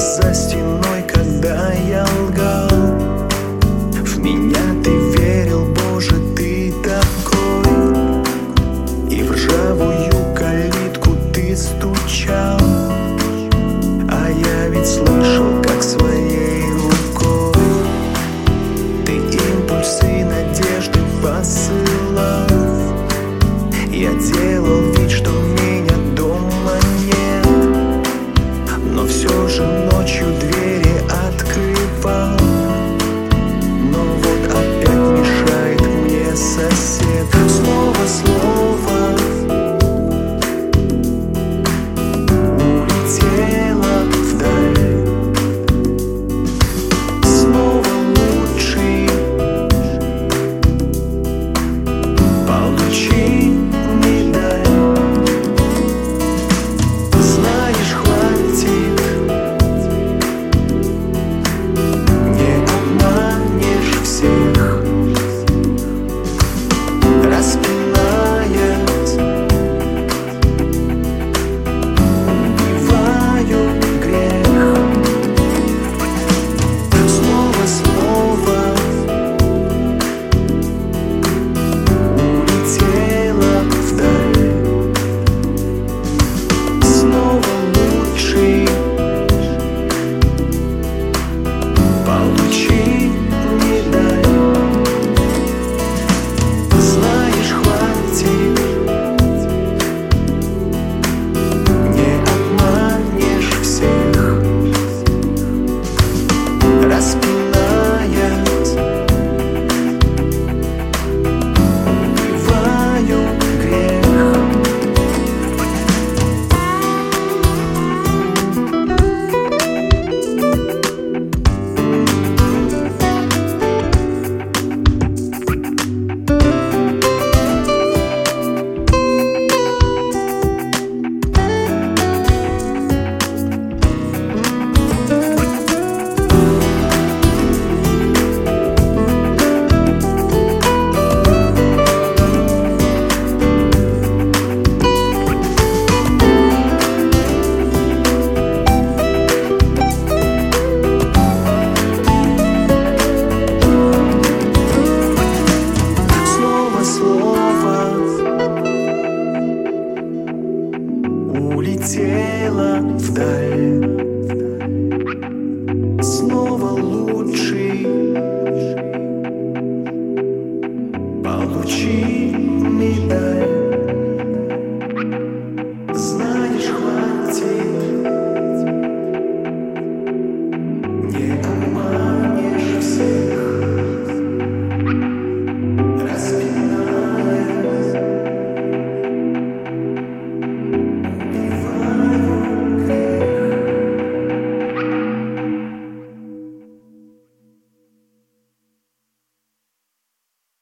за стеной, когда я